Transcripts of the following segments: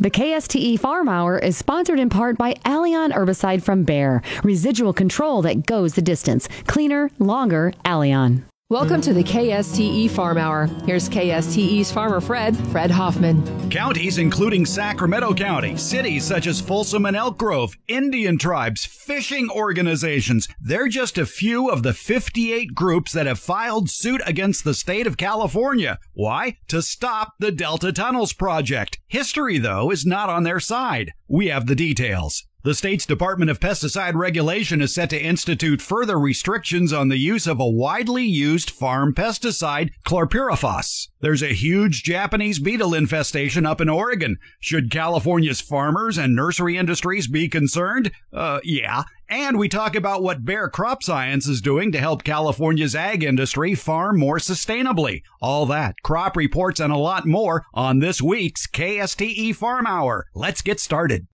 The KSTE Farm Hour is sponsored in part by Alion herbicide from Bayer. Residual control that goes the distance. Cleaner, longer, Alion. Welcome to the KSTE Farm Hour. Here's KSTE's farmer Fred, Fred Hoffman. Counties including Sacramento County, cities such as Folsom and Elk Grove, Indian tribes, fishing organizations. They're just a few of the 58 groups that have filed suit against the state of California. Why? To stop the Delta Tunnels project. History, though, is not on their side. We have the details. The state's Department of Pesticide Regulation is set to institute further restrictions on the use of a widely used farm pesticide, chlorpyrifos. There's a huge Japanese beetle infestation up in Oregon. Should California's farmers and nursery industries be concerned? Uh, yeah. And we talk about what Bayer Crop Science is doing to help California's ag industry farm more sustainably. All that, crop reports, and a lot more on this week's KSTE Farm Hour. Let's get started.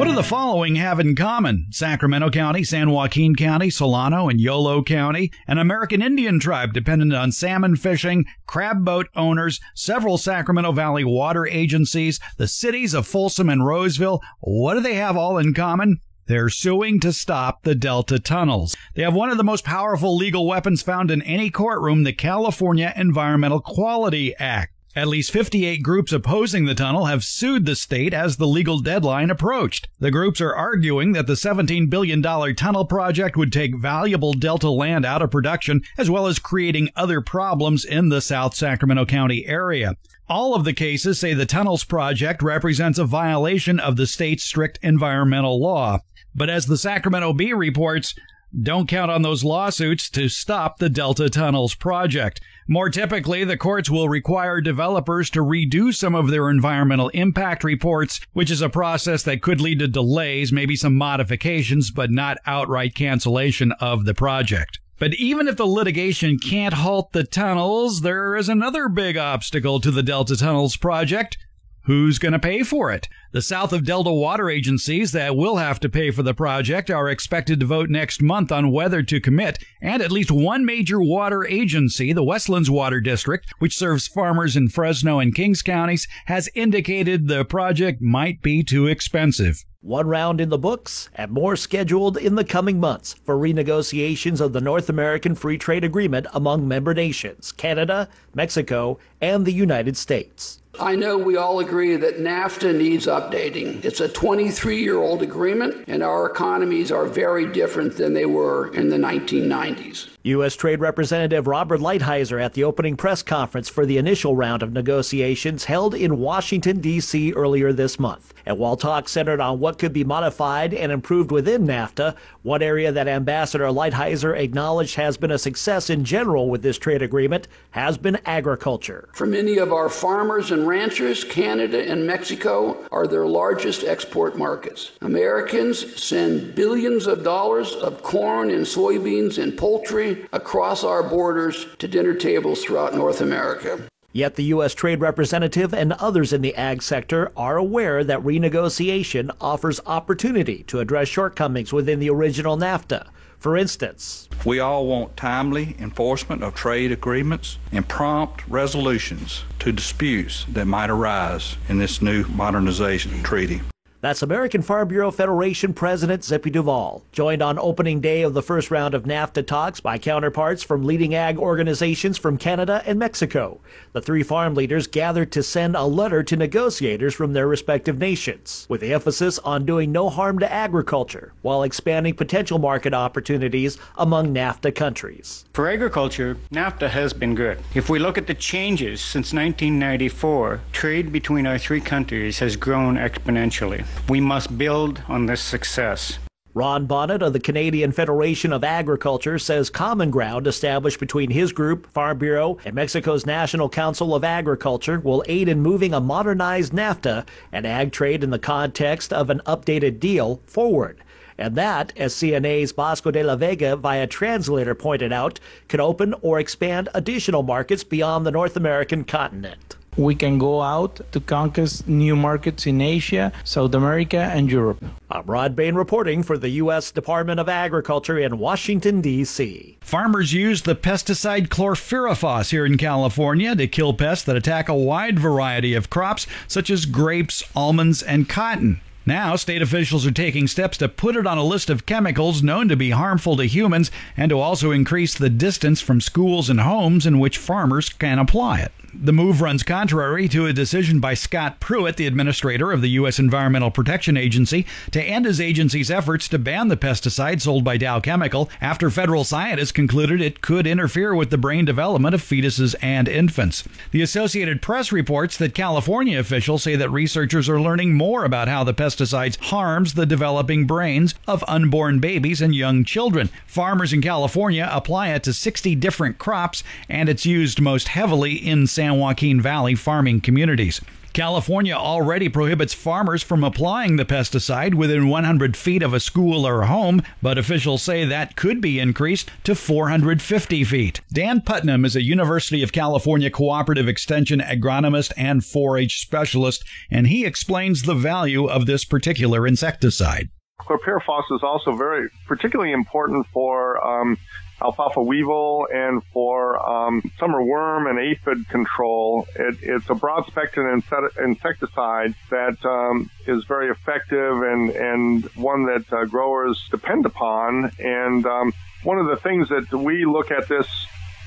What do the following have in common? Sacramento County, San Joaquin County, Solano, and Yolo County, an American Indian tribe dependent on salmon fishing, crab boat owners, several Sacramento Valley water agencies, the cities of Folsom and Roseville. What do they have all in common? They're suing to stop the Delta tunnels. They have one of the most powerful legal weapons found in any courtroom, the California Environmental Quality Act. At least 58 groups opposing the tunnel have sued the state as the legal deadline approached. The groups are arguing that the $17 billion tunnel project would take valuable Delta land out of production, as well as creating other problems in the South Sacramento County area. All of the cases say the tunnels project represents a violation of the state's strict environmental law. But as the Sacramento Bee reports, don't count on those lawsuits to stop the Delta Tunnels project. More typically, the courts will require developers to redo some of their environmental impact reports, which is a process that could lead to delays, maybe some modifications, but not outright cancellation of the project. But even if the litigation can't halt the tunnels, there is another big obstacle to the Delta Tunnels project. Who's going to pay for it? The South of Delta water agencies that will have to pay for the project are expected to vote next month on whether to commit, and at least one major water agency, the Westlands Water District, which serves farmers in Fresno and Kings counties, has indicated the project might be too expensive. One round in the books and more scheduled in the coming months for renegotiations of the North American Free Trade Agreement among member nations, Canada, Mexico, and the United States. I know we all agree that NAFTA needs updating. It's a 23 year old agreement, and our economies are very different than they were in the 1990s. U.S. Trade Representative Robert Lighthizer at the opening press conference for the initial round of negotiations held in Washington, D.C. earlier this month. And while talks centered on what could be modified and improved within NAFTA, one area that Ambassador Lighthizer acknowledged has been a success in general with this trade agreement has been agriculture. For many of our farmers and ranchers, Canada and Mexico are their largest export markets. Americans send billions of dollars of corn and soybeans and poultry across our borders to dinner tables throughout North America. Yet the U.S. Trade Representative and others in the ag sector are aware that renegotiation offers opportunity to address shortcomings within the original NAFTA. For instance, we all want timely enforcement of trade agreements and prompt resolutions to disputes that might arise in this new modernization treaty. That's American Farm Bureau Federation President Zippy Duvall, joined on opening day of the first round of NAFTA talks by counterparts from leading ag organizations from Canada and Mexico. The three farm leaders gathered to send a letter to negotiators from their respective nations, with the emphasis on doing no harm to agriculture while expanding potential market opportunities among NAFTA countries. For agriculture, NAFTA has been good. If we look at the changes since 1994, trade between our three countries has grown exponentially. We must build on this success. Ron Bonnett of the Canadian Federation of Agriculture says common ground established between his group, Farm Bureau, and Mexico's National Council of Agriculture will aid in moving a modernized NAFTA and ag trade in the context of an updated deal forward. And that, as CNA's Bosco de la Vega via translator pointed out, could open or expand additional markets beyond the North American continent. We can go out to conquer new markets in Asia, South America, and Europe. I'm Rod Bain reporting for the U.S. Department of Agriculture in Washington, D.C. Farmers use the pesticide chlorpyrifos here in California to kill pests that attack a wide variety of crops, such as grapes, almonds, and cotton. Now, state officials are taking steps to put it on a list of chemicals known to be harmful to humans and to also increase the distance from schools and homes in which farmers can apply it. The move runs contrary to a decision by Scott Pruitt, the administrator of the U.S. Environmental Protection Agency, to end his agency's efforts to ban the pesticide sold by Dow Chemical after federal scientists concluded it could interfere with the brain development of fetuses and infants. The Associated Press reports that California officials say that researchers are learning more about how the pesticide harms the developing brains of unborn babies and young children. Farmers in California apply it to 60 different crops, and it's used most heavily in San Joaquin Valley farming communities. California already prohibits farmers from applying the pesticide within 100 feet of a school or home, but officials say that could be increased to 450 feet. Dan Putnam is a University of California Cooperative Extension agronomist and forage specialist, and he explains the value of this particular insecticide. Chlorpyrifos is also very particularly important for um, alfalfa weevil and for um, summer worm and aphid control. It, it's a broad spectrum insecticide that um, is very effective and, and one that uh, growers depend upon. And um, one of the things that we look at this,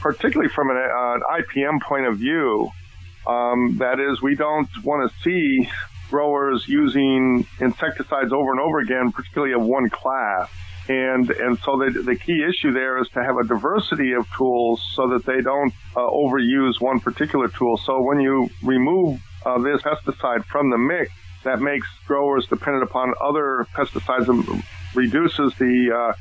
particularly from an, uh, IPM point of view, um, that is, we don't want to see growers using insecticides over and over again, particularly of one class. And, and so the, the key issue there is to have a diversity of tools so that they don't uh, overuse one particular tool. So when you remove uh, this pesticide from the mix, that makes growers dependent upon other pesticides and reduces the uh,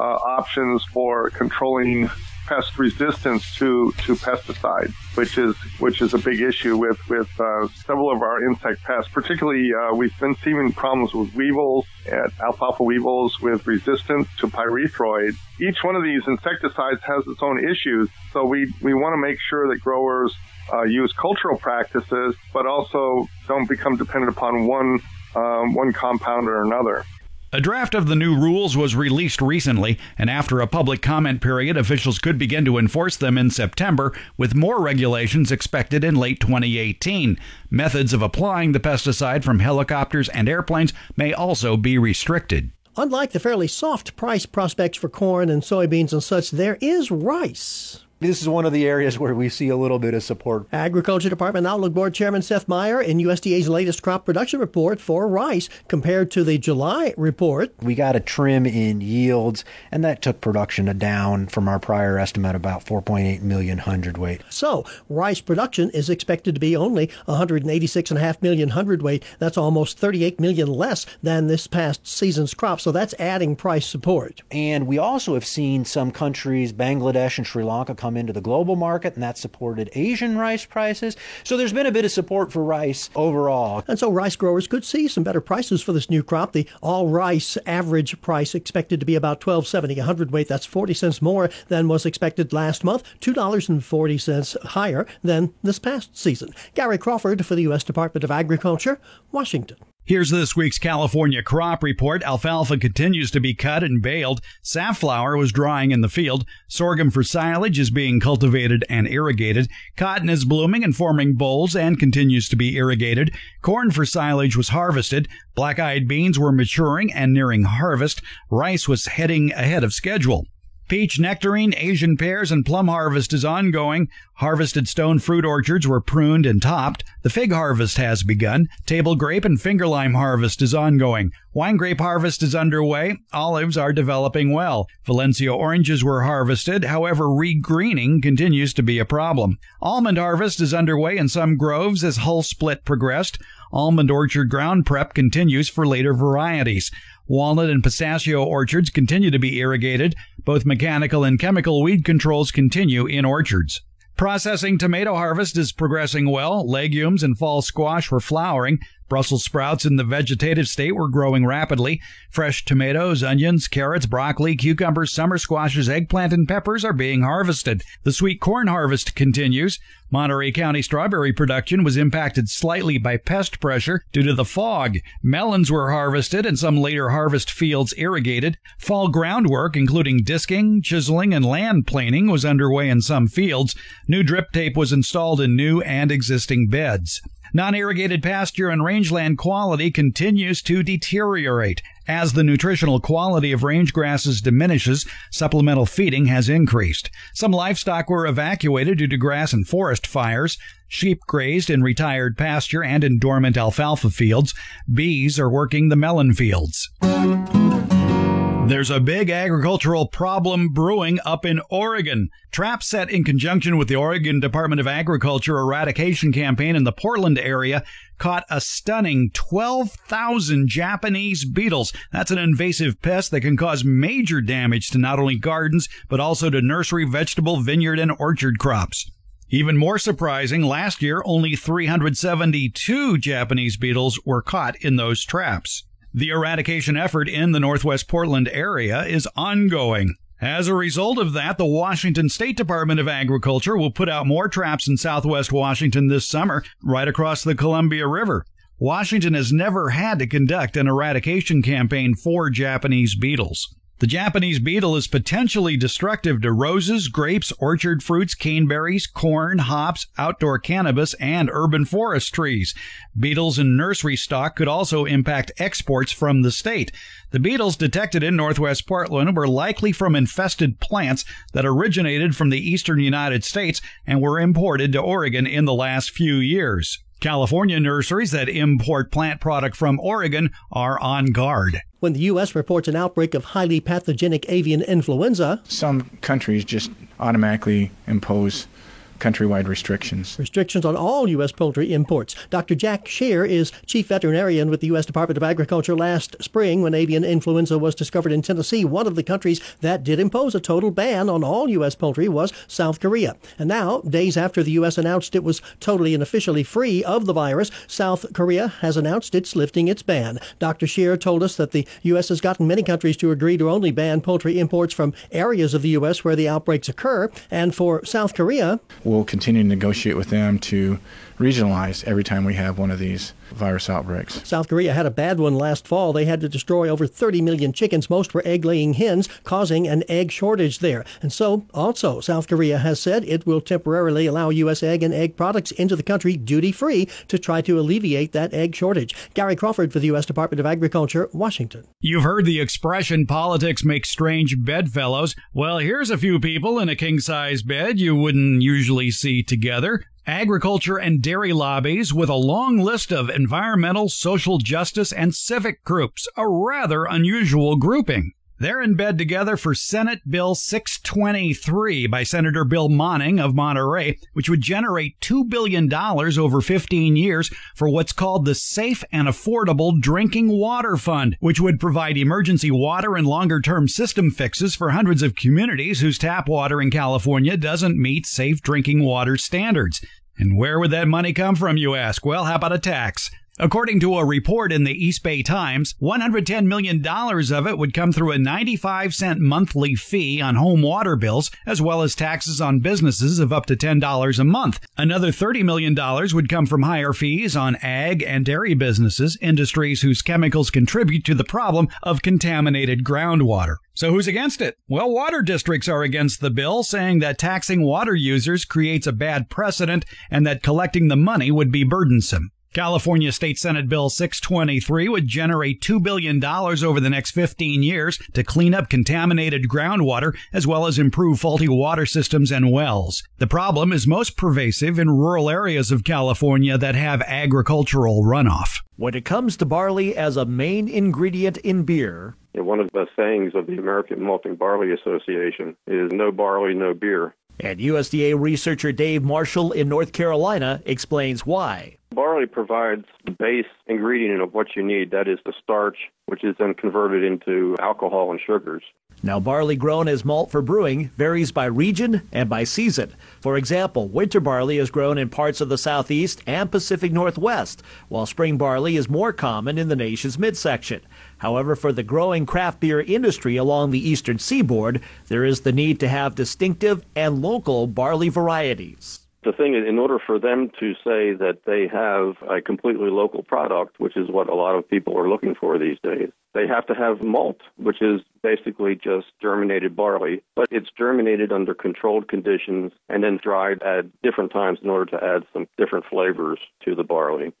uh options for controlling pest resistance to, to pesticides, which is which is a big issue with with uh, several of our insect pests. Particularly, uh, we've been seeing problems with weevils, and alfalfa weevils with resistance to pyrethroid. Each one of these insecticides has its own issues, so we we want to make sure that growers uh, use cultural practices, but also don't become dependent upon one um, one compound or another. A draft of the new rules was released recently, and after a public comment period, officials could begin to enforce them in September, with more regulations expected in late 2018. Methods of applying the pesticide from helicopters and airplanes may also be restricted. Unlike the fairly soft price prospects for corn and soybeans and such, there is rice. This is one of the areas where we see a little bit of support. Agriculture Department Outlook Board Chairman Seth Meyer in USDA's latest crop production report for rice compared to the July report. We got a trim in yields, and that took production down from our prior estimate about 4.8 million hundredweight. So, rice production is expected to be only 186.5 million hundredweight. That's almost 38 million less than this past season's crop. So that's adding price support. And we also have seen some countries, Bangladesh and Sri Lanka, come come into the global market, and that supported Asian rice prices. So there's been a bit of support for rice overall. And so rice growers could see some better prices for this new crop. The all rice average price expected to be about 12.70 a hundredweight. That's 40 cents more than was expected last month, $2.40 higher than this past season. Gary Crawford for the U.S. Department of Agriculture, Washington. Here's this week's California crop report. Alfalfa continues to be cut and baled. Safflower was drying in the field. Sorghum for silage is being cultivated and irrigated. Cotton is blooming and forming bolls and continues to be irrigated. Corn for silage was harvested. Black-eyed beans were maturing and nearing harvest. Rice was heading ahead of schedule. Peach, nectarine, Asian pears, and plum harvest is ongoing. Harvested stone fruit orchards were pruned and topped. The fig harvest has begun. Table grape and finger lime harvest is ongoing. Wine grape harvest is underway. Olives are developing well. Valencia oranges were harvested. However, regreening continues to be a problem. Almond harvest is underway in some groves as hull split progressed. Almond orchard ground prep continues for later varieties. Walnut and pistachio orchards continue to be irrigated. Both mechanical and chemical weed controls continue in orchards. Processing tomato harvest is progressing well. Legumes and fall squash were flowering. Brussels sprouts in the vegetative state were growing rapidly. Fresh tomatoes, onions, carrots, broccoli, cucumbers, summer squashes, eggplant, and peppers are being harvested. The sweet corn harvest continues. Monterey County strawberry production was impacted slightly by pest pressure due to the fog. Melons were harvested and some later harvest fields irrigated. Fall groundwork, including disking, chiseling, and land planing, was underway in some fields. New drip tape was installed in new and existing beds. Non-irrigated pasture and rangeland quality continues to deteriorate. As the nutritional quality of range grasses diminishes, supplemental feeding has increased. Some livestock were evacuated due to grass and forest fires. Sheep grazed in retired pasture and in dormant alfalfa fields. Bees are working the melon fields. There's a big agricultural problem brewing up in Oregon. Traps set in conjunction with the Oregon Department of Agriculture eradication campaign in the Portland area caught a stunning 12,000 Japanese beetles. That's an invasive pest that can cause major damage to not only gardens, but also to nursery, vegetable, vineyard, and orchard crops. Even more surprising, last year only 372 Japanese beetles were caught in those traps. The eradication effort in the Northwest Portland area is ongoing. As a result of that, the Washington State Department of Agriculture will put out more traps in southwest Washington this summer, right across the Columbia River. Washington has never had to conduct an eradication campaign for Japanese beetles. The Japanese beetle is potentially destructive to roses, grapes, orchard fruits, caneberries, corn, hops, outdoor cannabis, and urban forest trees. Beetles in nursery stock could also impact exports from the state. The beetles detected in northwest Portland were likely from infested plants that originated from the eastern United States and were imported to Oregon in the last few years. California nurseries that import plant product from Oregon are on guard. When the U.S. reports an outbreak of highly pathogenic avian influenza, some countries just automatically impose countrywide restrictions. Restrictions on all U.S. poultry imports. Dr. Jack Shere is chief veterinarian with the U.S. Department of Agriculture last spring when avian influenza was discovered in Tennessee. One of the countries that did impose a total ban on all U.S. poultry was South Korea. And now, days after the U.S. announced it was totally and officially free of the virus, South Korea has announced it's lifting its ban. Dr. Shere told us that the U.S. has gotten many countries to agree to only ban poultry imports from areas of the U.S. where the outbreaks occur. And for South Korea, we'll continue to negotiate with them to regionalize every time we have one of these virus outbreaks. South Korea had a bad one last fall. They had to destroy over 30 million chickens. Most were egg laying hens, causing an egg shortage there. And so, also, South Korea has said it will temporarily allow U.S. egg and egg products into the country duty free to try to alleviate that egg shortage. Gary Crawford for the U.S. Department of Agriculture, Washington. You've heard the expression politics make strange bedfellows. Well, here's a few people in a king size bed you wouldn't usually see together agriculture and dairy lobbies with a long list of environmental, social justice, and civic groups, a rather unusual grouping. They're in bed together for Senate Bill 623 by Senator Bill Monning of Monterey, which would generate $2 billion over 15 years for what's called the Safe and Affordable Drinking Water Fund, which would provide emergency water and longer term system fixes for hundreds of communities whose tap water in California doesn't meet safe drinking water standards. And where would that money come from, you ask? Well, how about a tax? According to a report in the East Bay Times, $110 million of it would come through a 95 cent monthly fee on home water bills, as well as taxes on businesses of up to $10 a month. Another $30 million would come from higher fees on ag and dairy businesses, industries whose chemicals contribute to the problem of contaminated groundwater. So who's against it? Well, water districts are against the bill, saying that taxing water users creates a bad precedent and that collecting the money would be burdensome. California State Senate Bill 623 would generate $2 billion over the next 15 years to clean up contaminated groundwater as well as improve faulty water systems and wells. The problem is most pervasive in rural areas of California that have agricultural runoff. When it comes to barley as a main ingredient in beer, one of the sayings of the American Malting Barley Association is no barley, no beer. And USDA researcher Dave Marshall in North Carolina explains why. Barley provides the base ingredient of what you need, that is the starch, which is then converted into alcohol and sugars. Now, barley grown as malt for brewing varies by region and by season. For example, winter barley is grown in parts of the southeast and Pacific Northwest, while spring barley is more common in the nation's midsection. However, for the growing craft beer industry along the eastern seaboard, there is the need to have distinctive and local barley varieties. The thing is, in order for them to say that they have a completely local product, which is what a lot of people are looking for these days, they have to have malt, which is basically just germinated barley, but it's germinated under controlled conditions and then dried at different times in order to add some different flavors to the barley.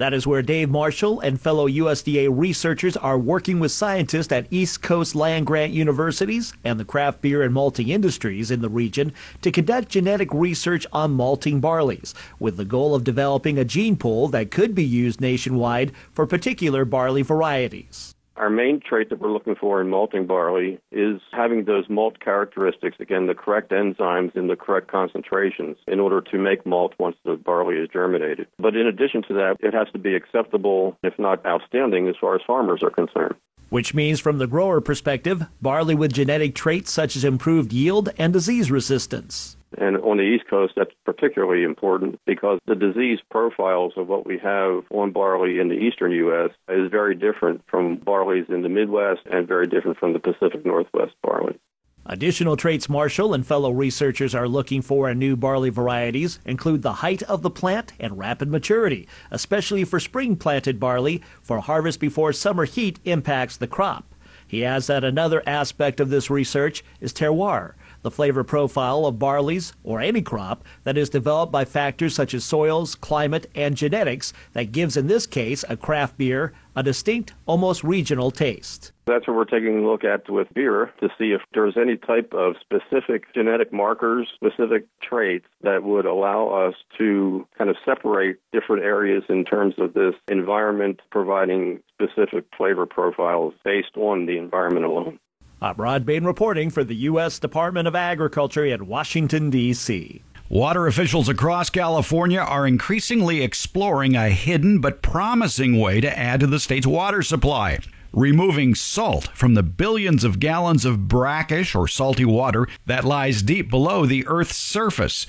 That is where Dave Marshall and fellow USDA researchers are working with scientists at East Coast land grant universities and the craft beer and malting industries in the region to conduct genetic research on malting barleys, with the goal of developing a gene pool that could be used nationwide for particular barley varieties. Our main trait that we're looking for in malting barley is having those malt characteristics, again, the correct enzymes in the correct concentrations in order to make malt once the barley is germinated. But in addition to that, it has to be acceptable, if not outstanding, as far as farmers are concerned. Which means, from the grower perspective, barley with genetic traits such as improved yield and disease resistance. And on the East Coast, that's particularly important because the disease profiles of what we have on barley in the eastern U.S. is very different from barleys in the Midwest and very different from the Pacific Northwest barley. Additional traits Marshall and fellow researchers are looking for in new barley varieties include the height of the plant and rapid maturity, especially for spring planted barley, for harvest before summer heat impacts the crop. He adds that another aspect of this research is terroir, the flavor profile of barleys or any crop that is developed by factors such as soils, climate, and genetics that gives, in this case, a craft beer a distinct, almost regional taste. That's what we're taking a look at with beer to see if there's any type of specific genetic markers, specific traits that would allow us to kind of separate different areas in terms of this environment providing specific flavor profiles based on the environment alone. I'm Rod Bain reporting for the U.S. Department of Agriculture in Washington, D.C. Water officials across California are increasingly exploring a hidden but promising way to add to the state's water supply. Removing salt from the billions of gallons of brackish or salty water that lies deep below the Earth's surface.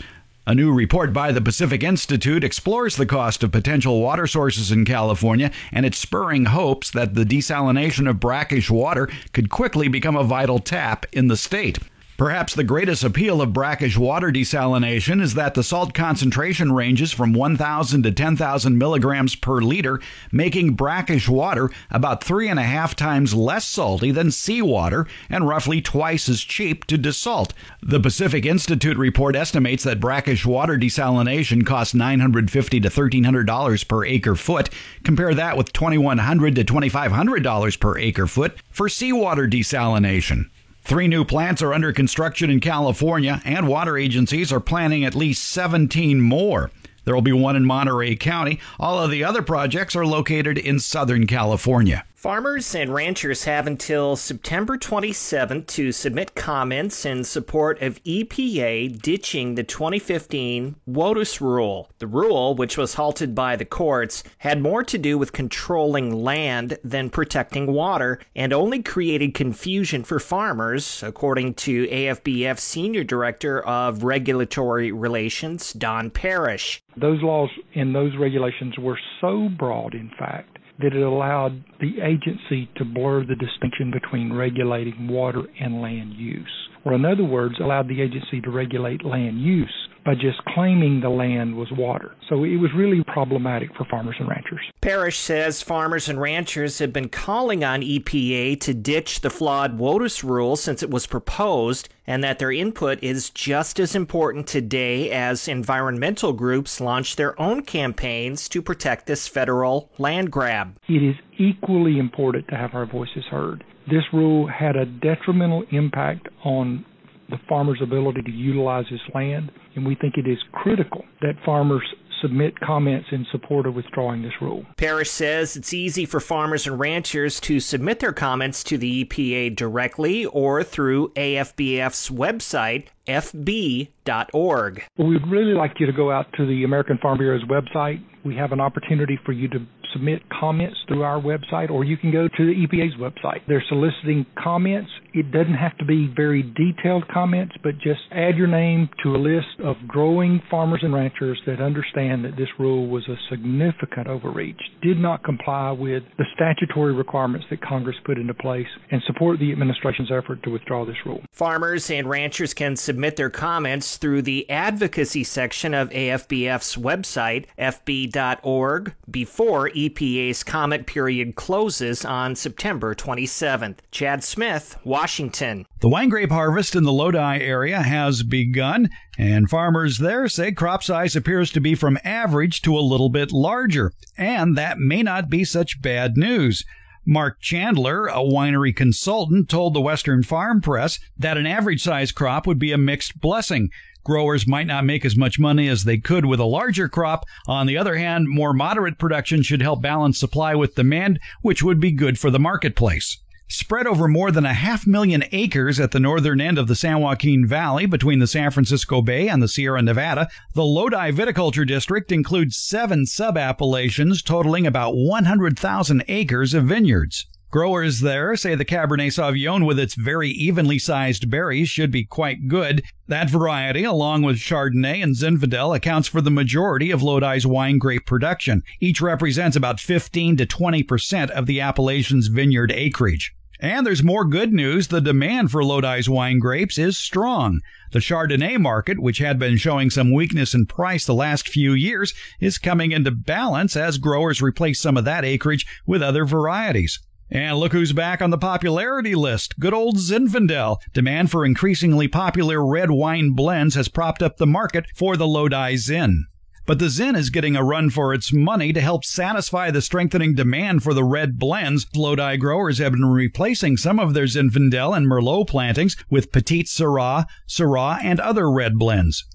A new report by the Pacific Institute explores the cost of potential water sources in California, and it's spurring hopes that the desalination of brackish water could quickly become a vital tap in the state. Perhaps the greatest appeal of brackish water desalination is that the salt concentration ranges from 1,000 to 10,000 milligrams per liter, making brackish water about three and a half times less salty than seawater and roughly twice as cheap to desalt. The Pacific Institute report estimates that brackish water desalination costs $950 to $1,300 per acre foot. Compare that with $2,100 to $2,500 per acre foot for seawater desalination. Three new plants are under construction in California, and water agencies are planning at least 17 more. There will be one in Monterey County. All of the other projects are located in Southern California. Farmers and ranchers have until September 27 to submit comments in support of EPA ditching the 2015 WOTUS rule. The rule, which was halted by the courts, had more to do with controlling land than protecting water and only created confusion for farmers, according to AFBF Senior Director of Regulatory Relations, Don Parrish. Those laws and those regulations were so broad, in fact, that it allowed the agency to blur the distinction between regulating water and land use. Or, in other words, allowed the agency to regulate land use by just claiming the land was water. So it was really problematic for farmers and ranchers. Parrish says farmers and ranchers have been calling on EPA to ditch the flawed WOTUS rule since it was proposed, and that their input is just as important today as environmental groups launch their own campaigns to protect this federal land grab. It is equally important to have our voices heard. This rule had a detrimental impact on the farmer's ability to utilize his land, and we think it is critical that farmers submit comments in support of withdrawing this rule. Parrish says it's easy for farmers and ranchers to submit their comments to the EPA directly or through AFBF's website, fb.org. Well, we'd really like you to go out to the American Farm Bureau's website. We have an opportunity for you to submit comments through our website, or you can go to the EPA's website. They're soliciting comments It doesn't have to be very detailed comments, but just add your name to a list of growing farmers and ranchers that understand that this rule was a significant overreach, did not comply with the statutory requirements that Congress put into place, and support the administration's effort to withdraw this rule. Farmers and ranchers can submit their comments through the advocacy section of AFBF's website, fb.org, before EPA's comment period closes on September 27th. Chad Smith, Washington. The wine grape harvest in the Lodi area has begun, and farmers there say crop size appears to be from average to a little bit larger, and that may not be such bad news. Mark Chandler, a winery consultant, told the Western Farm Press that an average size crop would be a mixed blessing. Growers might not make as much money as they could with a larger crop. On the other hand, more moderate production should help balance supply with demand, which would be good for the marketplace. Spread over more than a half million acres at the northern end of the San Joaquin Valley between the San Francisco Bay and the Sierra Nevada, the Lodi Viticulture District includes seven sub-appellations totaling about 100,000 acres of vineyards. Growers there say the Cabernet Sauvignon with its very evenly sized berries should be quite good. That variety, along with Chardonnay and Zinfandel, accounts for the majority of Lodi's wine grape production. Each represents about 15 to 20% of the appellation's vineyard acreage. And there's more good news. The demand for Lodi's wine grapes is strong. The Chardonnay market, which had been showing some weakness in price the last few years, is coming into balance as growers replace some of that acreage with other varieties. And look who's back on the popularity list. Good old Zinfandel. Demand for increasingly popular red wine blends has propped up the market for the Lodi Zin. But the Zin is getting a run for its money to help satisfy the strengthening demand for the red blends. Lodi growers have been replacing some of their Zinfandel and Merlot plantings with Petite Syrah, Syrah, and other red blends.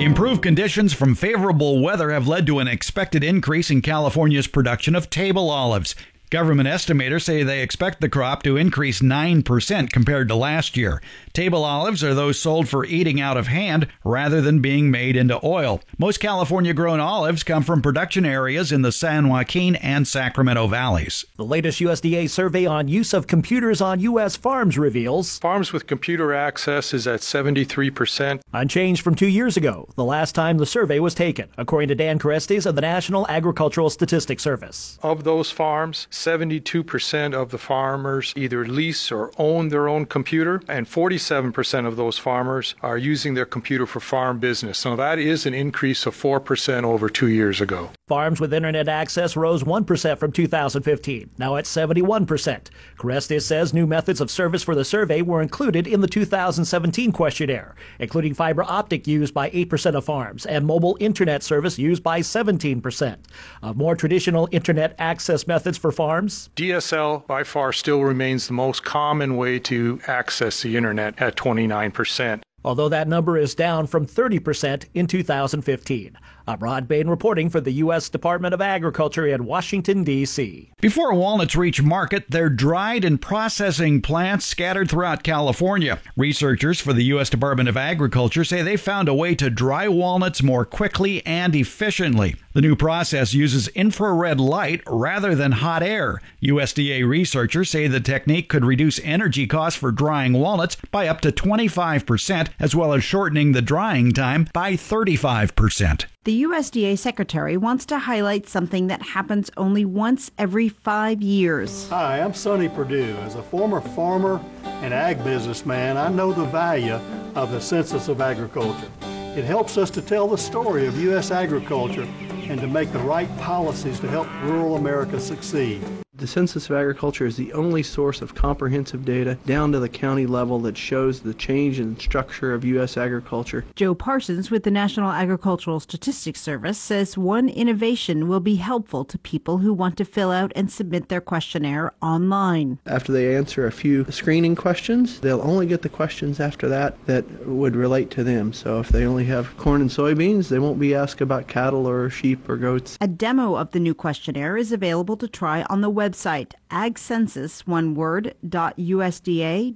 Improved conditions from favorable weather have led to an expected increase in California's production of table olives. Government estimators say they expect the crop to increase 9% compared to last year. Table olives are those sold for eating out of hand rather than being made into oil. Most California grown olives come from production areas in the San Joaquin and Sacramento valleys. The latest USDA survey on use of computers on U.S. farms reveals farms with computer access is at 73%. Unchanged from two years ago, the last time the survey was taken, according to Dan Kerestes of the National Agricultural Statistics Service. Of those farms, 72% of the farmers either lease or own their own computer, and 47% of those farmers are using their computer for farm business. So that is an increase of 4% over two years ago. Farms with internet access rose 1% from 2015, now at 71%. Kerestes says new methods of service for the survey were included in the 2017 questionnaire, including fiber optic used by 8% of farms and mobile internet service used by 17%. Of more traditional internet access methods for farms, DSL by far still remains the most common way to access the internet at 29%. Although that number is down from 30% in 2015. I'm Rod Bain reporting for the U.S. Department of Agriculture in Washington, D.C. Before walnuts reach market, they're dried in processing plants scattered throughout California. Researchers for the U.S. Department of Agriculture say they found a way to dry walnuts more quickly and efficiently. The new process uses infrared light rather than hot air. USDA researchers say the technique could reduce energy costs for drying walnuts by up to 25%, as well as shortening the drying time by 35%. The USDA secretary wants to highlight something that happens only once every five years. Hi, I'm Sonny Perdue. As a former farmer and ag businessman, I know the value of the Census of Agriculture. It helps us to tell the story of U.S. agriculture and to make the right policies to help rural America succeed. The Census of Agriculture is the only source of comprehensive data down to the county level that shows the change in structure of U.S. agriculture. Joe Parsons with the National Agricultural Statistics Service says one innovation will be helpful to people who want to fill out and submit their questionnaire online. After they answer a few screening questions, they'll only get the questions after that that would relate to them. So if they only have corn and soybeans, they won't be asked about cattle or sheep or goats. A demo of the new questionnaire is available to try on the website agcensus one word, .usda.gov.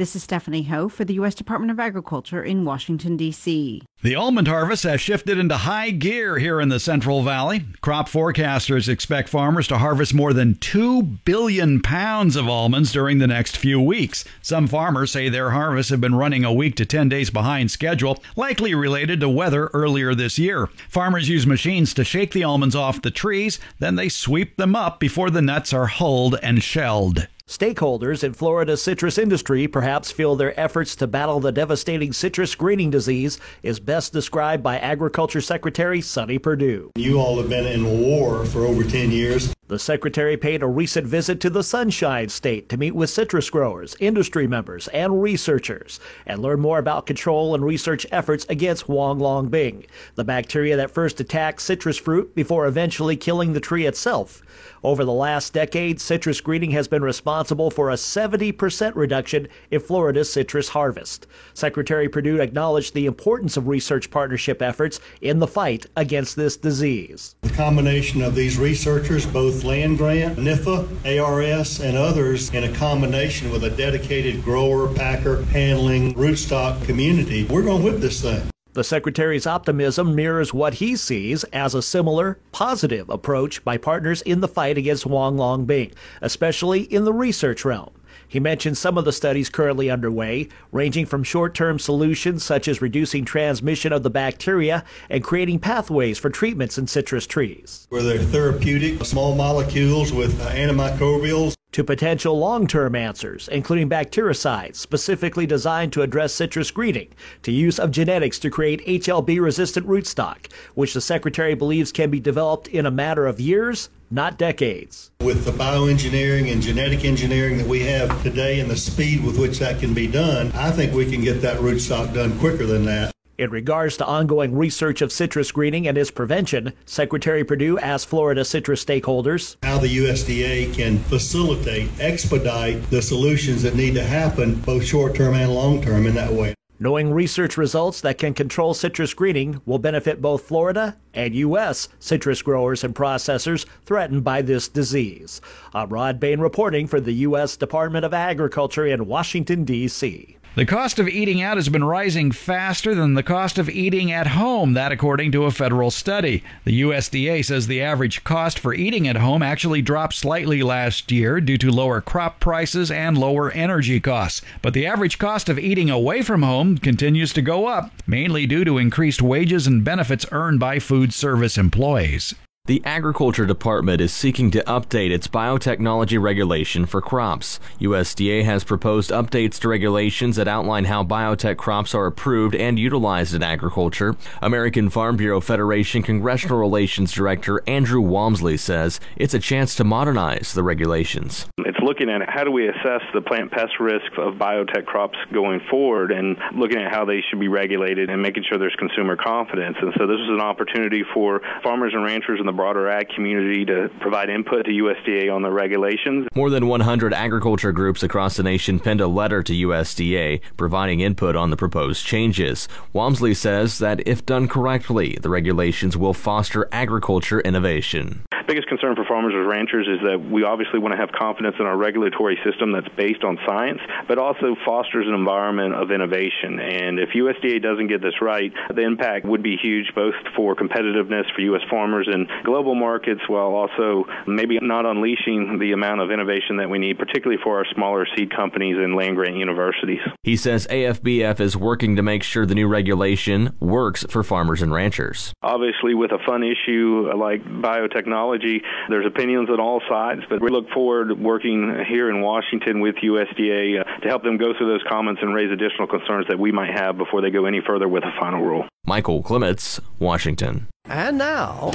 This is Stephanie Ho for the U.S. Department of Agriculture in Washington, D.C. The almond harvest has shifted into high gear here in the Central Valley. Crop forecasters expect farmers to harvest more than 2 billion pounds of almonds during the next few weeks. Some farmers say their harvests have been running a week to 10 days behind schedule, likely related to weather earlier this year. Farmers use machines to shake the almonds off the trees, then they sweep them up before the nuts are hulled and shelled. Stakeholders in Florida's citrus industry perhaps feel their efforts to battle the devastating citrus greening disease is best described by Agriculture Secretary Sonny Perdue. You all have been in war for over 10 years. The secretary paid a recent visit to the Sunshine State to meet with citrus growers, industry members, and researchers and learn more about control and research efforts against Huang Long Bing, the bacteria that first attacks citrus fruit before eventually killing the tree itself. Over the last decade, citrus greening has been responsible for a 70% reduction in Florida's citrus harvest. Secretary Perdue acknowledged the importance of research partnership efforts in the fight against this disease. The combination of these researchers, both land grant, NIFA, ARS, and others, in a combination with a dedicated grower, packer, handling, rootstock community, we're going to whip this thing. The Secretary's optimism mirrors what he sees as a similar, positive approach by partners in the fight against Huang Long Bing, especially in the research realm. He mentioned some of the studies currently underway, ranging from short term solutions such as reducing transmission of the bacteria and creating pathways for treatments in citrus trees. Where they're therapeutic, small molecules with uh, antimicrobials. To potential long term answers, including bactericides specifically designed to address citrus greening, to use of genetics to create HLB resistant rootstock, which the Secretary believes can be developed in a matter of years, not decades. With the bioengineering and genetic engineering that we have today and the speed with which that can be done, I think we can get that rootstock done quicker than that. In regards to ongoing research of citrus greening and its prevention, Secretary Perdue asked Florida citrus stakeholders how the USDA can facilitate, expedite the solutions that need to happen, both short term and long term, in that way. Knowing research results that can control citrus greening will benefit both Florida and U.S. citrus growers and processors threatened by this disease. I'm Rod Bain reporting for the U.S. Department of Agriculture in Washington, D.C. The cost of eating out has been rising faster than the cost of eating at home, that according to a federal study. The USDA says the average cost for eating at home actually dropped slightly last year due to lower crop prices and lower energy costs. But the average cost of eating away from home continues to go up, mainly due to increased wages and benefits earned by food service employees. The Agriculture Department is seeking to update its biotechnology regulation for crops. USDA has proposed updates to regulations that outline how biotech crops are approved and utilized in agriculture. American Farm Bureau Federation Congressional Relations Director Andrew Walmsley says it's a chance to modernize the regulations. It's looking at how do we assess the plant pest risk of biotech crops going forward and looking at how they should be regulated and making sure there's consumer confidence. And so this is an opportunity for farmers and ranchers in the broader ag community to provide input to USDA on the regulations. More than 100 agriculture groups across the nation penned a letter to USDA providing input on the proposed changes. Walmsley says that if done correctly, the regulations will foster agriculture innovation biggest concern for farmers and ranchers is that we obviously want to have confidence in our regulatory system that's based on science, but also fosters an environment of innovation. And if USDA doesn't get this right, the impact would be huge both for competitiveness for U.S. farmers in global markets while also maybe not unleashing the amount of innovation that we need, particularly for our smaller seed companies and land grant universities. He says AFBF is working to make sure the new regulation works for farmers and ranchers. Obviously, with a fun issue like biotechnology, there's opinions on all sides, but we look forward to working here in Washington with USDA uh, to help them go through those comments and raise additional concerns that we might have before they go any further with a final rule. Michael Clements, Washington. And now,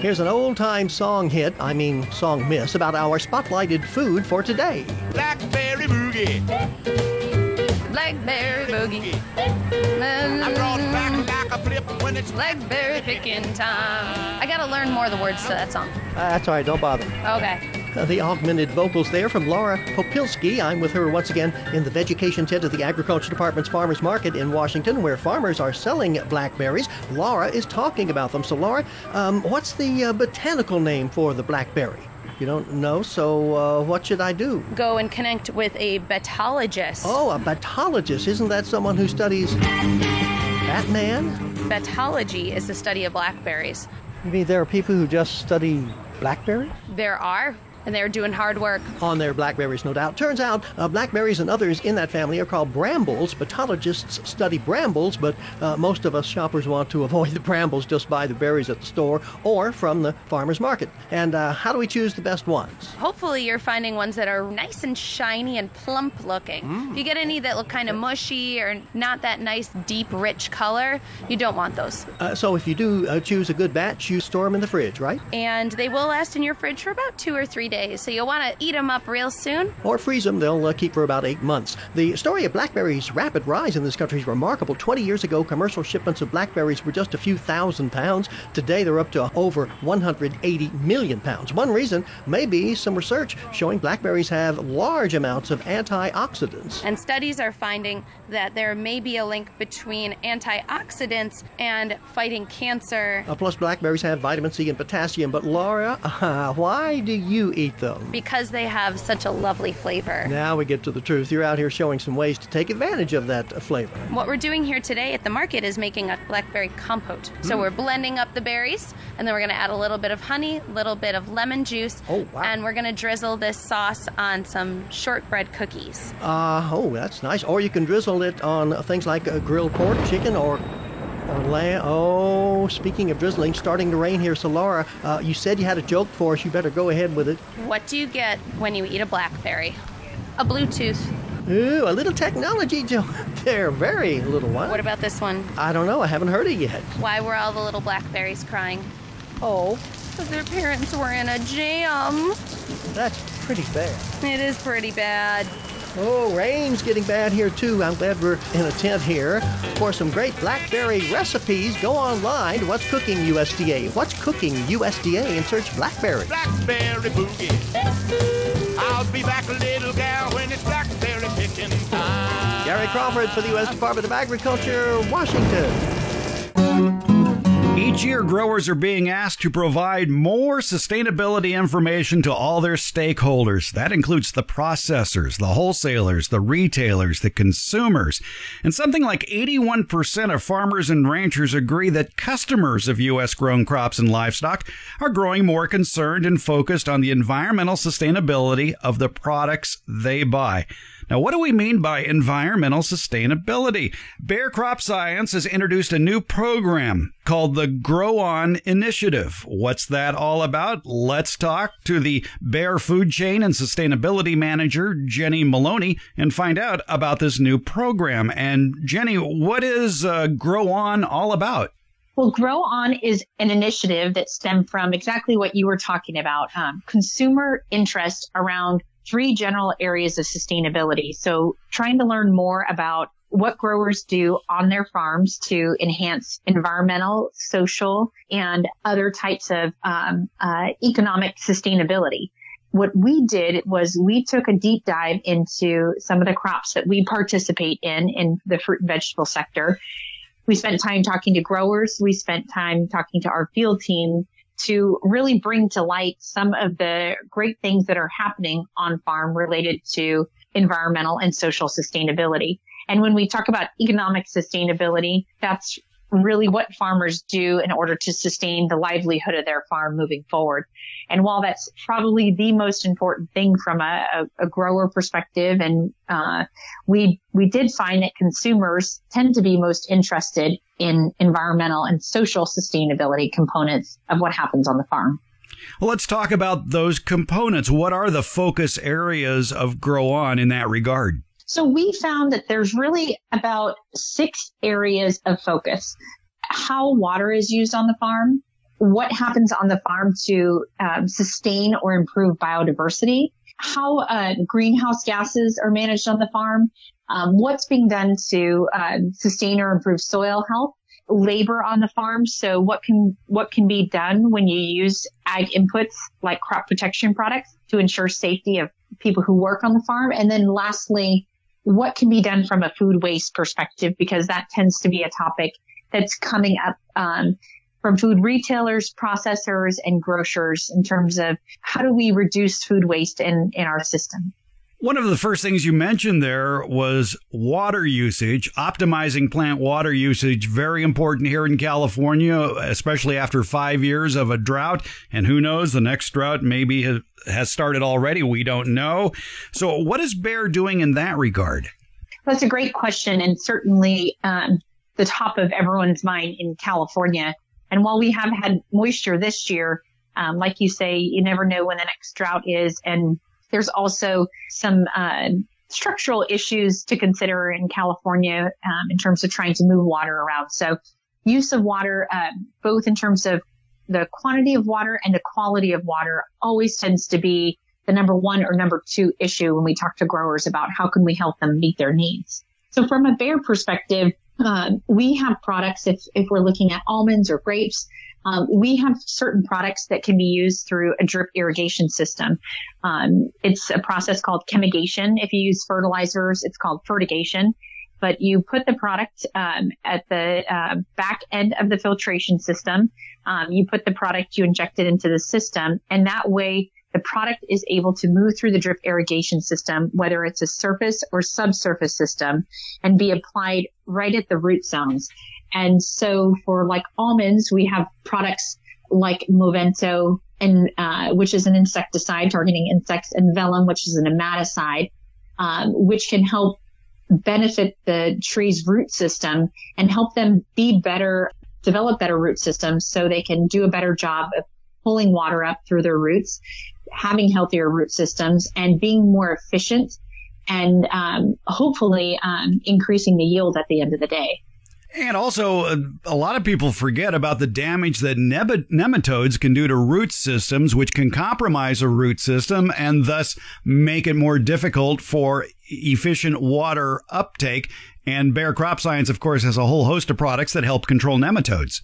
here's an old time song hit, I mean, song miss, about our spotlighted food for today. Blackberry Boogie. Blackberry Boogie. I brought back like a flip when it's Blackberry picking time. I gotta learn more of the words to that song. Uh, that's all right, don't bother. Okay. Uh, the augmented vocals there from Laura Popilski. I'm with her once again in the vegetation tent of the Agriculture Department's Farmers Market in Washington, where farmers are selling blackberries. Laura is talking about them. So, Laura, um, what's the uh, botanical name for the blackberry? You don't know, so uh, what should I do? Go and connect with a batologist. Oh, a batologist. Isn't that someone who studies Batman? Batology is the study of blackberries. You mean there are people who just study blackberries? There are, and they're doing hard work. On their blackberries, no doubt. Turns out uh, blackberries and others in that family are called brambles. Batologists study brambles, but uh, most of us shoppers want to avoid the brambles, just buy the berries at the store or from the farmer's market. And uh, how do we choose the best ones? Hopefully, you're finding ones that are nice and shiny and plump looking. Mm. If you get any that look kind of mushy or not that nice, deep, rich color, you don't want those. Uh, so if you do uh, choose a good batch, you store them in the fridge, right? And they will last in your fridge for about two or three days, so you'll want to eat them up real soon. Or freeze them, they'll uh, keep for about eight months. The story of blackberries' rapid rise in this country is remarkable. 20 years ago, commercial shipments of blackberries were just a few thousand pounds. Today, they're up to over 180 million pounds. One reason may be some research showing blackberries have large amounts of antioxidants. And studies are finding that there may be a link between antioxidants and fighting cancer Uh, plus, blackberries have vitamin C and potassium. But, Laura, uh, why do you eat them? because they have such a lovely flavor. Now we get to the truth. You're out here showing some ways to take advantage of that flavor. What we're doing here today at the market is making a blackberry compote. So Mm. we're blending up the berries, and then we're going to add a little bit of honey, a little bit of lemon juice, oh, wow. and we're going to drizzle this sauce on some shortbread cookies. Uh, oh, that's nice. Or you can drizzle it on things like uh, grilled pork, chicken, or, lamb. Oh, speaking of drizzling, starting to rain here. So, Laura, uh, you said you had a joke for us. You better go ahead with it. What do you get when you eat a blackberry? A Bluetooth. Ooh, a little technology joke there. Very little one. What about this one? I don't know. I haven't heard it yet. Why were all the little blackberries crying? Oh. Because their parents were in a jam. That's pretty bad. It is pretty bad. Oh, rain's getting bad here too. I'm glad we're in a tent here. For some great blackberry recipes, go online to What's Cooking USDA. What's Cooking USDA and search blackberry. Blackberry boogie. I'll be back, a little gal, when it's blackberry picking time. Gary Crawford for the U.S. Department of Agriculture, Washington. Each year, growers are being asked to provide more sustainability information to all their stakeholders. That includes the processors, the wholesalers, the retailers, the consumers. And something like 81% of farmers and ranchers agree that customers of U.S. grown crops and livestock are growing more concerned and focused on the environmental sustainability of the products they buy. Now, what do we mean by environmental sustainability? Bayer Crop Science has introduced a new program called the Grow On Initiative. What's that all about? Let's talk to the Bayer Food Chain and Sustainability Manager, Jenny Maloney, and find out about this new program. And Jenny, what is uh, Grow On all about? Well, Grow On is an initiative that stemmed from exactly what you were talking about um, consumer interest around three general areas of sustainability. So, trying to learn more about what growers do on their farms to enhance environmental, social, and other types of um, uh, economic sustainability. What we did was we took a deep dive into some of the crops that we participate in in the fruit and vegetable sector we spent time talking to growers. We spent time talking to our field team to really bring to light some of the great things that are happening on farm related to environmental and social sustainability. And when we talk about economic sustainability, that's really what farmers do in order to sustain the livelihood of their farm moving forward. And while that's probably the most important thing from a, a, a grower perspective, and uh, we we did find that consumers tend to be most interested in environmental and social sustainability components of what happens on the farm. Well, let's talk about those components. What are the focus areas of Grow On in that regard? So we found that there's really about six areas of focus. How water is used on the farm, what happens on the farm to um, sustain or improve biodiversity, how uh, greenhouse gases are managed on the farm, um, what's being done to uh, sustain or improve soil health, labor on the farm. So what can what can be done when you use ag inputs like crop protection products to ensure safety of people who work on the farm, and then lastly, what can be done from a food waste perspective because that tends to be a topic that's coming up um, from food retailers, processors, and grocers in terms of how do we reduce food waste in, in our system. One of the first things you mentioned there was water usage, optimizing plant water usage, very important here in California, especially after five years of a drought. And who knows, the next drought maybe has started already. We don't know. So, what is Bayer doing in that regard? That's a great question, and certainly um, the top of everyone's mind in California. And while we have had moisture this year, um, like you say, you never know when the next drought is. And there's also some uh, structural issues to consider in California um, in terms of trying to move water around. So use of water, uh, both in terms of the quantity of water and the quality of water always tends to be the number one or number two issue when we talk to growers about how can we help them meet their needs. So from a Bayer perspective, um, we have products, if, if we're looking at almonds or grapes, um, we have certain products that can be used through a drip irrigation system. Um, it's a process called chemigation. If you use fertilizers, it's called fertigation. But you put the product um, at the uh, back end of the filtration system. Um, you put the product, you inject it into the system, and that way the product is able to move through the drip irrigation system, whether it's a surface or subsurface system, and be applied right at the root zones. And so for like almonds, we have products like Movento, and uh, which is an insecticide targeting insects, and Velum, which is an nematicide, um, which can help benefit the tree's root system and help them be better, develop better root systems so they can do a better job of pulling water up through their roots, having healthier root systems, and being more efficient and um, hopefully um, increasing the yield at the end of the day. And also, uh, a lot of people forget about the damage that nematodes can do to root systems, which can compromise a root system and thus make it more difficult for efficient water uptake. And Bayer Crop Science, of course, has a whole host of products that help control nematodes.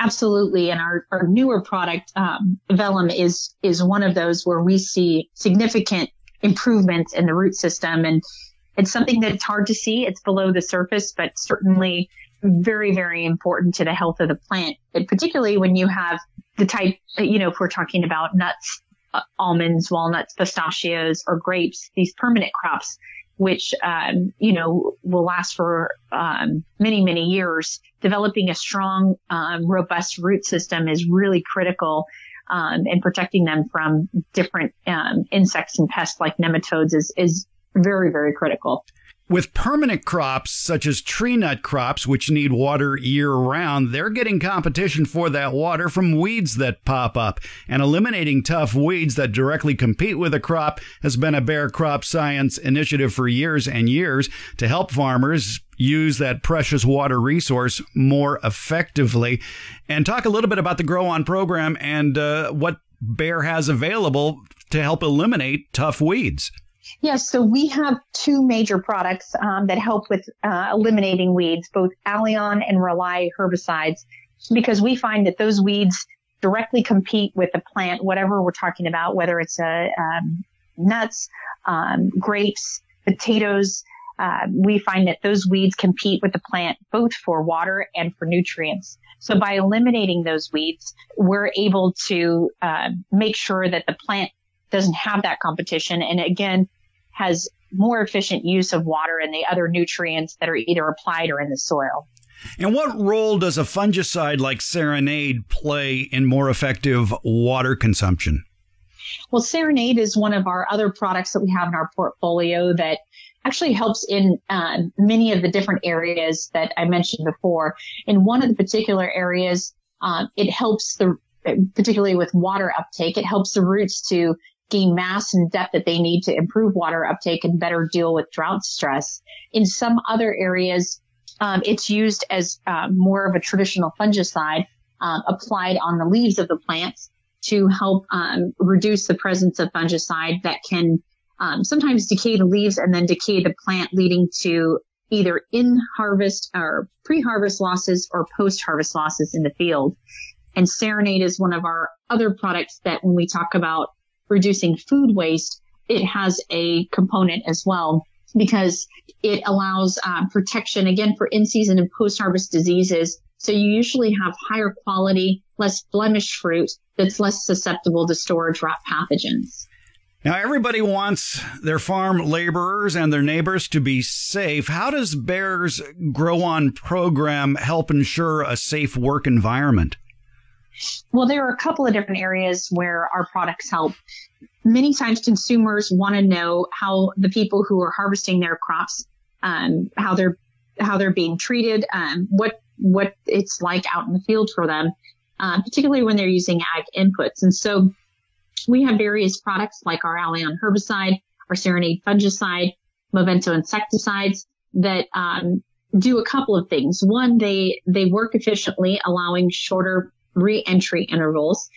Absolutely, and our, our newer product, um, Velum, is is one of those where we see significant improvements in the root system, and it's something that's hard to see. It's below the surface, but certainly very, very important to the health of the plant, and particularly when you have the type, you know, if we're talking about nuts, uh, almonds, walnuts, pistachios, or grapes, these permanent crops which um, you know will last for um, many many years. Developing a strong, um, robust root system is really critical, and um, protecting them from different um, insects and pests like nematodes is is very very critical. With permanent crops such as tree nut crops, which need water year round, they're getting competition for that water from weeds that pop up. And eliminating tough weeds that directly compete with a crop has been a Bayer crop science initiative for years and years to help farmers use that precious water resource more effectively. And talk a little bit about the Grow On program and uh, what Bayer has available to help eliminate tough weeds. Yes, so we have two major products um, that help with uh, eliminating weeds, both Alion and Rely herbicides, because we find that those weeds directly compete with the plant, whatever we're talking about, whether it's uh, um, nuts, um, grapes, potatoes. Uh, we find that those weeds compete with the plant both for water and for nutrients. So by eliminating those weeds, we're able to uh, make sure that the plant doesn't have that competition. And again, has more efficient use of water and the other nutrients that are either applied or in the soil. And what role does a fungicide like Serenade play in more effective water consumption? Well, Serenade is one of our other products that we have in our portfolio that actually helps in uh, many of the different areas that I mentioned before. In one of the particular areas, um, it helps the particularly with water uptake, it helps the roots to mass and depth that they need to improve water uptake and better deal with drought stress. In some other areas, um, it's used as uh, more of a traditional fungicide um, applied on the leaves of the plants to help um, reduce the presence of fungicide that can um, sometimes decay the leaves and then decay the plant, leading to either in harvest or pre-harvest losses or post-harvest losses in the field. And Serenade is one of our other products that when we talk about reducing food waste, it has a component as well because it allows uh, protection again for in-season and post-harvest diseases So you usually have higher quality, less blemished fruit that's less susceptible to storage rot pathogens. Now, everybody wants their farm laborers and their neighbors to be safe. How does Bayer's Grow On program help ensure a safe work environment? Well, there are a couple of different areas where our products help. Many times consumers want to know how the people who are harvesting their crops, um, how they're how they're being treated, um, what what it's like out in the field for them, uh, particularly when they're using ag inputs. And so we have various products like our Alion herbicide, our Serenade fungicide, Movento insecticides that um, do a couple of things. One, they they work efficiently, allowing shorter re-entry intervals,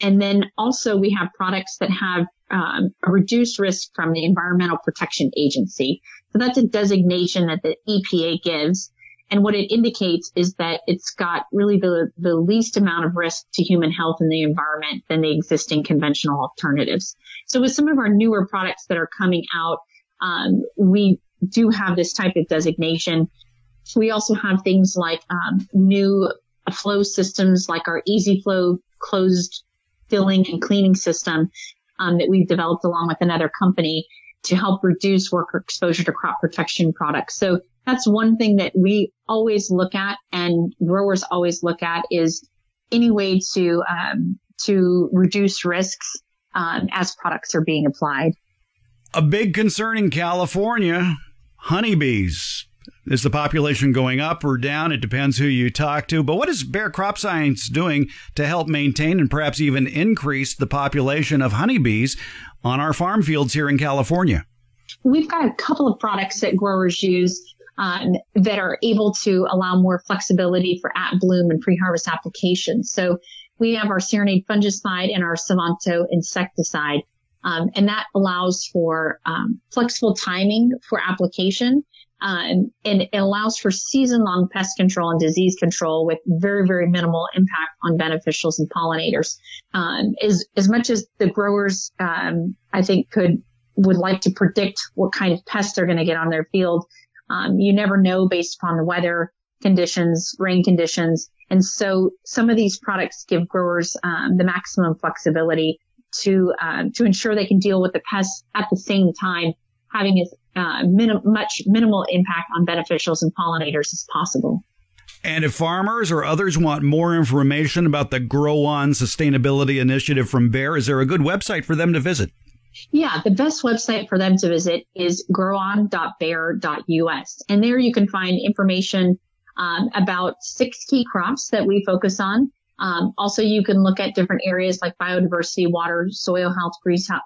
and then also we have products that have um, a reduced risk from the Environmental Protection Agency. So that's a designation that the EPA gives and what it indicates is that it's got really the, the least amount of risk to human health and the environment than the existing conventional alternatives. So with some of our newer products that are coming out, um, we do have this type of designation. We also have things like um, new flow systems like our Easy Flow closed filling and cleaning system um, that we've developed along with another company to help reduce worker exposure to crop protection products. So that's one thing that we always look at and growers always look at is any way to um, to reduce risks um, as products are being applied. A big concern in California, honeybees. Is the population going up or down? It depends who you talk to. But what is Bayer Crop Science doing to help maintain and perhaps even increase the population of honeybees on our farm fields here in California? We've got a couple of products that growers use um, that are able to allow more flexibility for at bloom and pre-harvest applications. So we have our Serenade fungicide and our Movento insecticide. Um, and that allows for um, flexible timing for application. Um, and it allows for season long pest control and disease control with very, very minimal impact on beneficials and pollinators. Um, as, as much as the growers, um, I think could, would like to predict what kind of pests they're going to get on their field. Um, you never know based upon the weather conditions, rain conditions. And so some of these products give growers um, the maximum flexibility to um, to ensure they can deal with the pests at the same time, having as uh, minim- much minimal impact on beneficials and pollinators as possible. And if farmers or others want more information about the Grow On Sustainability Initiative from Bayer, is there a good website for them to visit? Yeah, the best website for them to visit is growon.bayer.us. And there you can find information um, about six key crops that we focus on. Um, also, you can look at different areas like biodiversity, water, soil health,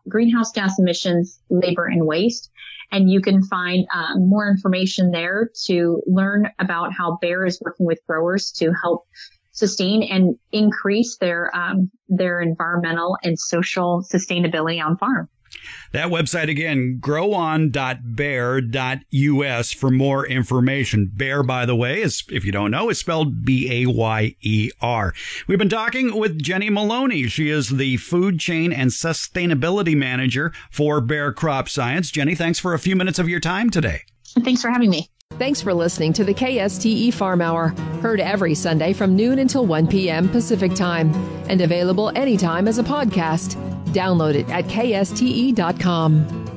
greenhouse gas emissions, labor, and waste. And you can find um, more information there to learn about how Bayer is working with growers to help sustain and increase their um, their environmental and social sustainability on farm. That website again, growon.bayer.us for more information. Bayer, by the way, is, if you don't know, is spelled B-A-Y-E-R. We've been talking with Jenny Maloney. She is the food chain and sustainability manager for Bayer Crop Science. Jenny, thanks for a few minutes of your time today. Thanks for having me. Thanks for listening to the KSTE Farm Hour, heard every Sunday from noon until 1 p.m. Pacific Time, and available anytime as a podcast. Download it at kste.com.